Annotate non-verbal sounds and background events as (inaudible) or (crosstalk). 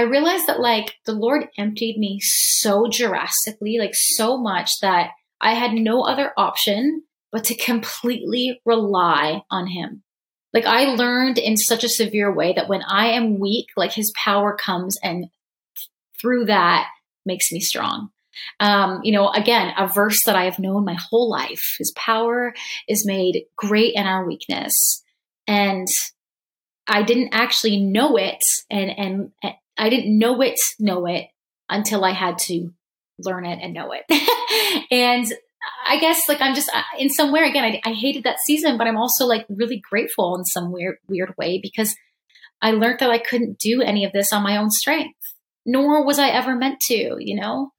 I realized that like the Lord emptied me so drastically, like so much that I had no other option but to completely rely on Him. Like I learned in such a severe way that when I am weak, like His power comes and through that makes me strong. Um, you know, again, a verse that I have known my whole life His power is made great in our weakness. And I didn't actually know it and, and, I didn't know it, know it until I had to learn it and know it. (laughs) and I guess like I'm just in somewhere again, I, I, hated that season, but I'm also like really grateful in some weird, weird way because I learned that I couldn't do any of this on my own strength, nor was I ever meant to, you know?